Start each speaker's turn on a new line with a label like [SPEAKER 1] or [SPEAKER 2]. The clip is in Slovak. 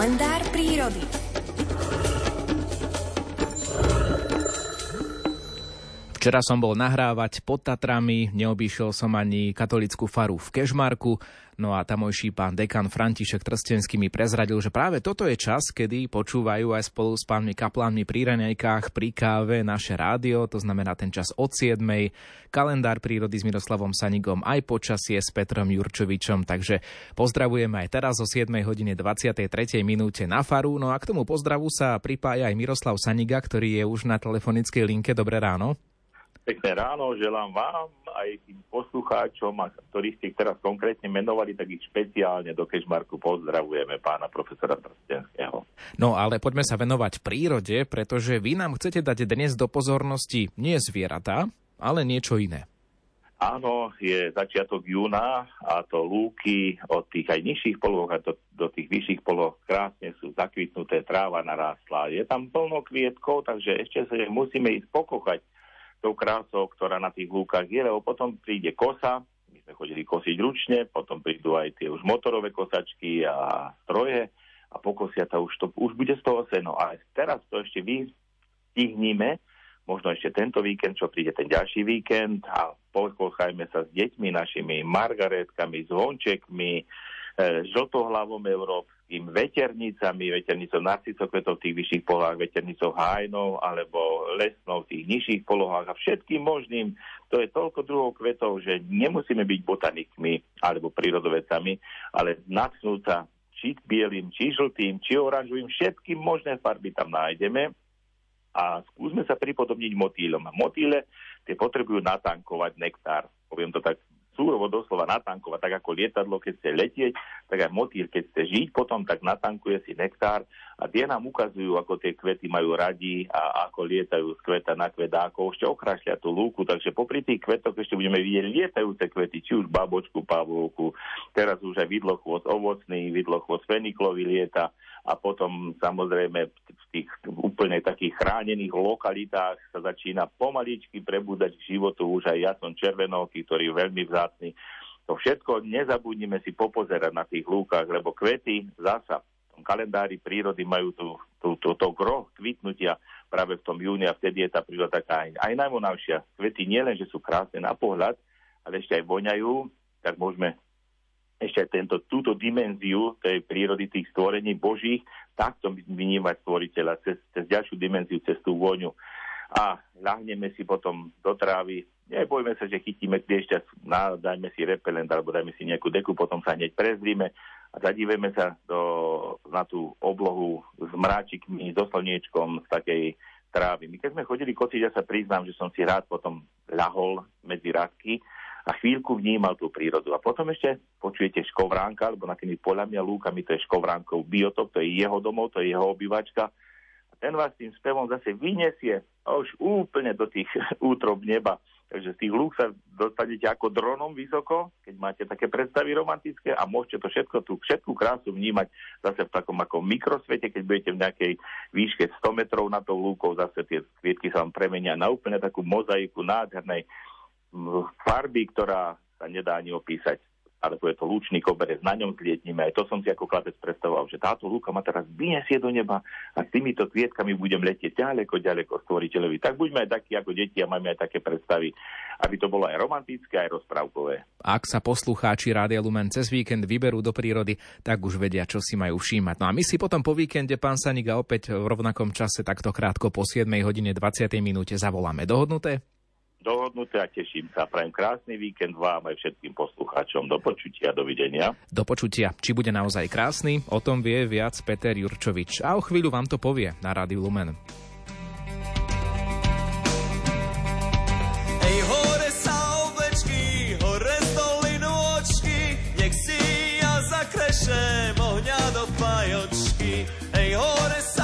[SPEAKER 1] Kalendár prírody. Včera som bol nahrávať pod Tatrami, neobýšiel som ani katolickú faru v Kežmarku, no a tamojší pán dekan František Trstenský mi prezradil, že práve toto je čas, kedy počúvajú aj spolu s pánmi kaplánmi pri raňajkách, pri káve naše rádio, to znamená ten čas od 7. Kalendár prírody s Miroslavom Sanigom aj počasie s Petrom Jurčovičom, takže pozdravujeme aj teraz o 7. hodine 23. minúte na faru, no a k tomu pozdravu sa pripája aj Miroslav Saniga, ktorý je už na telefonickej linke. Dobré ráno.
[SPEAKER 2] Pekné ráno, želám vám aj tým poslucháčom, a ktorých ste teraz konkrétne menovali, tak ich špeciálne do Kešmarku pozdravujeme pána profesora Trstenského.
[SPEAKER 1] No ale poďme sa venovať prírode, pretože vy nám chcete dať dnes do pozornosti nie zvieratá, ale niečo iné.
[SPEAKER 2] Áno, je začiatok júna a to lúky od tých aj nižších poloh a do, do tých vyšších poloh krásne sú zakvitnuté, tráva narástla. Je tam plno kvietkov, takže ešte sa musíme ísť pokochať tou krásou, ktorá na tých lúkach je, lebo potom príde kosa, my sme chodili kosiť ručne, potom prídu aj tie už motorové kosačky a stroje a pokosia to už, to, už bude z toho seno. A teraz to ešte vystihníme, možno ešte tento víkend, čo príde ten ďalší víkend a pokochajme sa s deťmi, našimi margaretkami, zvončekmi, E, žltohlavom európskym, veternicami, veternicou narcisokvetov v tých vyšších polohách, veternicou hájnov alebo lesnou v tých nižších polohách a všetkým možným. To je toľko druhov kvetov, že nemusíme byť botanikmi alebo prírodovedcami, ale natchnúť sa či bielým, či žltým, či oranžovým, všetky možné farby tam nájdeme a skúsme sa pripodobniť motýlom. Motýle tie potrebujú natankovať nektár, poviem to tak súrovo doslova natankovať, tak ako lietadlo, keď chce letieť, tak aj motýl, keď chce žiť potom, tak natankuje si nektár a tie nám ukazujú, ako tie kvety majú radi a ako lietajú z kveta na kvet ako ešte okrašľa tú lúku, takže popri tých kvetoch ešte budeme vidieť lietajúce kvety, či už babočku, pavlovku, teraz už aj vidlochôz ovocný, vidlochôz feniklový lieta a potom samozrejme v tých úplne takých chránených lokalitách sa začína pomaličky prebúdať k životu už aj jason červenoký, ktorý je veľmi vzácný. To všetko nezabudnime si popozerať na tých lúkach, lebo kvety zasa v tom kalendári prírody majú tú, tú, tú, to gro kvitnutia práve v tom júni a vtedy je tá príroda taká aj, aj najmonavšia. Kvety nielen, že sú krásne na pohľad, ale ešte aj voňajú, tak môžeme ešte aj tento, túto dimenziu tej prírody tých stvorení božích, takto vnímať stvoriteľa cez, cez ďalšiu dimenziu, cez tú vôňu. A ľahneme si potom do trávy, nebojme sa, že chytíme kliešťa, dajme si repelent alebo dajme si nejakú deku, potom sa hneď prezrime a zadíveme sa do, na tú oblohu s mráčikmi, so slniečkom z takej trávy. My keď sme chodili kociť, ja sa priznám, že som si rád potom ľahol medzi radky a chvíľku vnímal tú prírodu. A potom ešte počujete škovránka, alebo na tými poľami a lúkami, to je škovránkov biotop, to je jeho domov, to je jeho obývačka. A ten vás tým spevom zase vyniesie už úplne do tých útrob neba. Takže z tých lúk sa dostanete ako dronom vysoko, keď máte také predstavy romantické a môžete to všetko, tú všetkú krásu vnímať zase v takom ako mikrosvete, keď budete v nejakej výške 100 metrov na tou lúkou, zase tie kvietky sa vám premenia na úplne takú mozaiku nádhernej farby, ktorá sa nedá ani opísať alebo je to lúčný koberec, na ňom zlietnime. Aj to som si ako chlapec predstavoval, že táto lúka ma teraz vyniesie do neba a s týmito kvietkami budem letieť ďaleko, ďaleko stvoriteľovi. Tak buďme aj takí ako deti a máme aj také predstavy, aby to bolo aj romantické, aj rozprávkové.
[SPEAKER 1] Ak sa poslucháči Rádia Lumen cez víkend vyberú do prírody, tak už vedia, čo si majú všímať. No a my si potom po víkende, pán Saniga, opäť v rovnakom čase, takto krátko po 7 hodine 20 minúte zavoláme. Dohodnuté?
[SPEAKER 2] dohodnuté a teším sa. Prajem krásny víkend vám aj všetkým poslucháčom. Do počutia, dovidenia.
[SPEAKER 1] Do počutia. Či bude naozaj krásny, o tom vie viac Peter Jurčovič. A o chvíľu vám to povie na Rádiu Lumen.
[SPEAKER 3] Hore sa ovečky, hore nech si ja zakrešem ohňa do pajočky. Ej, hore sa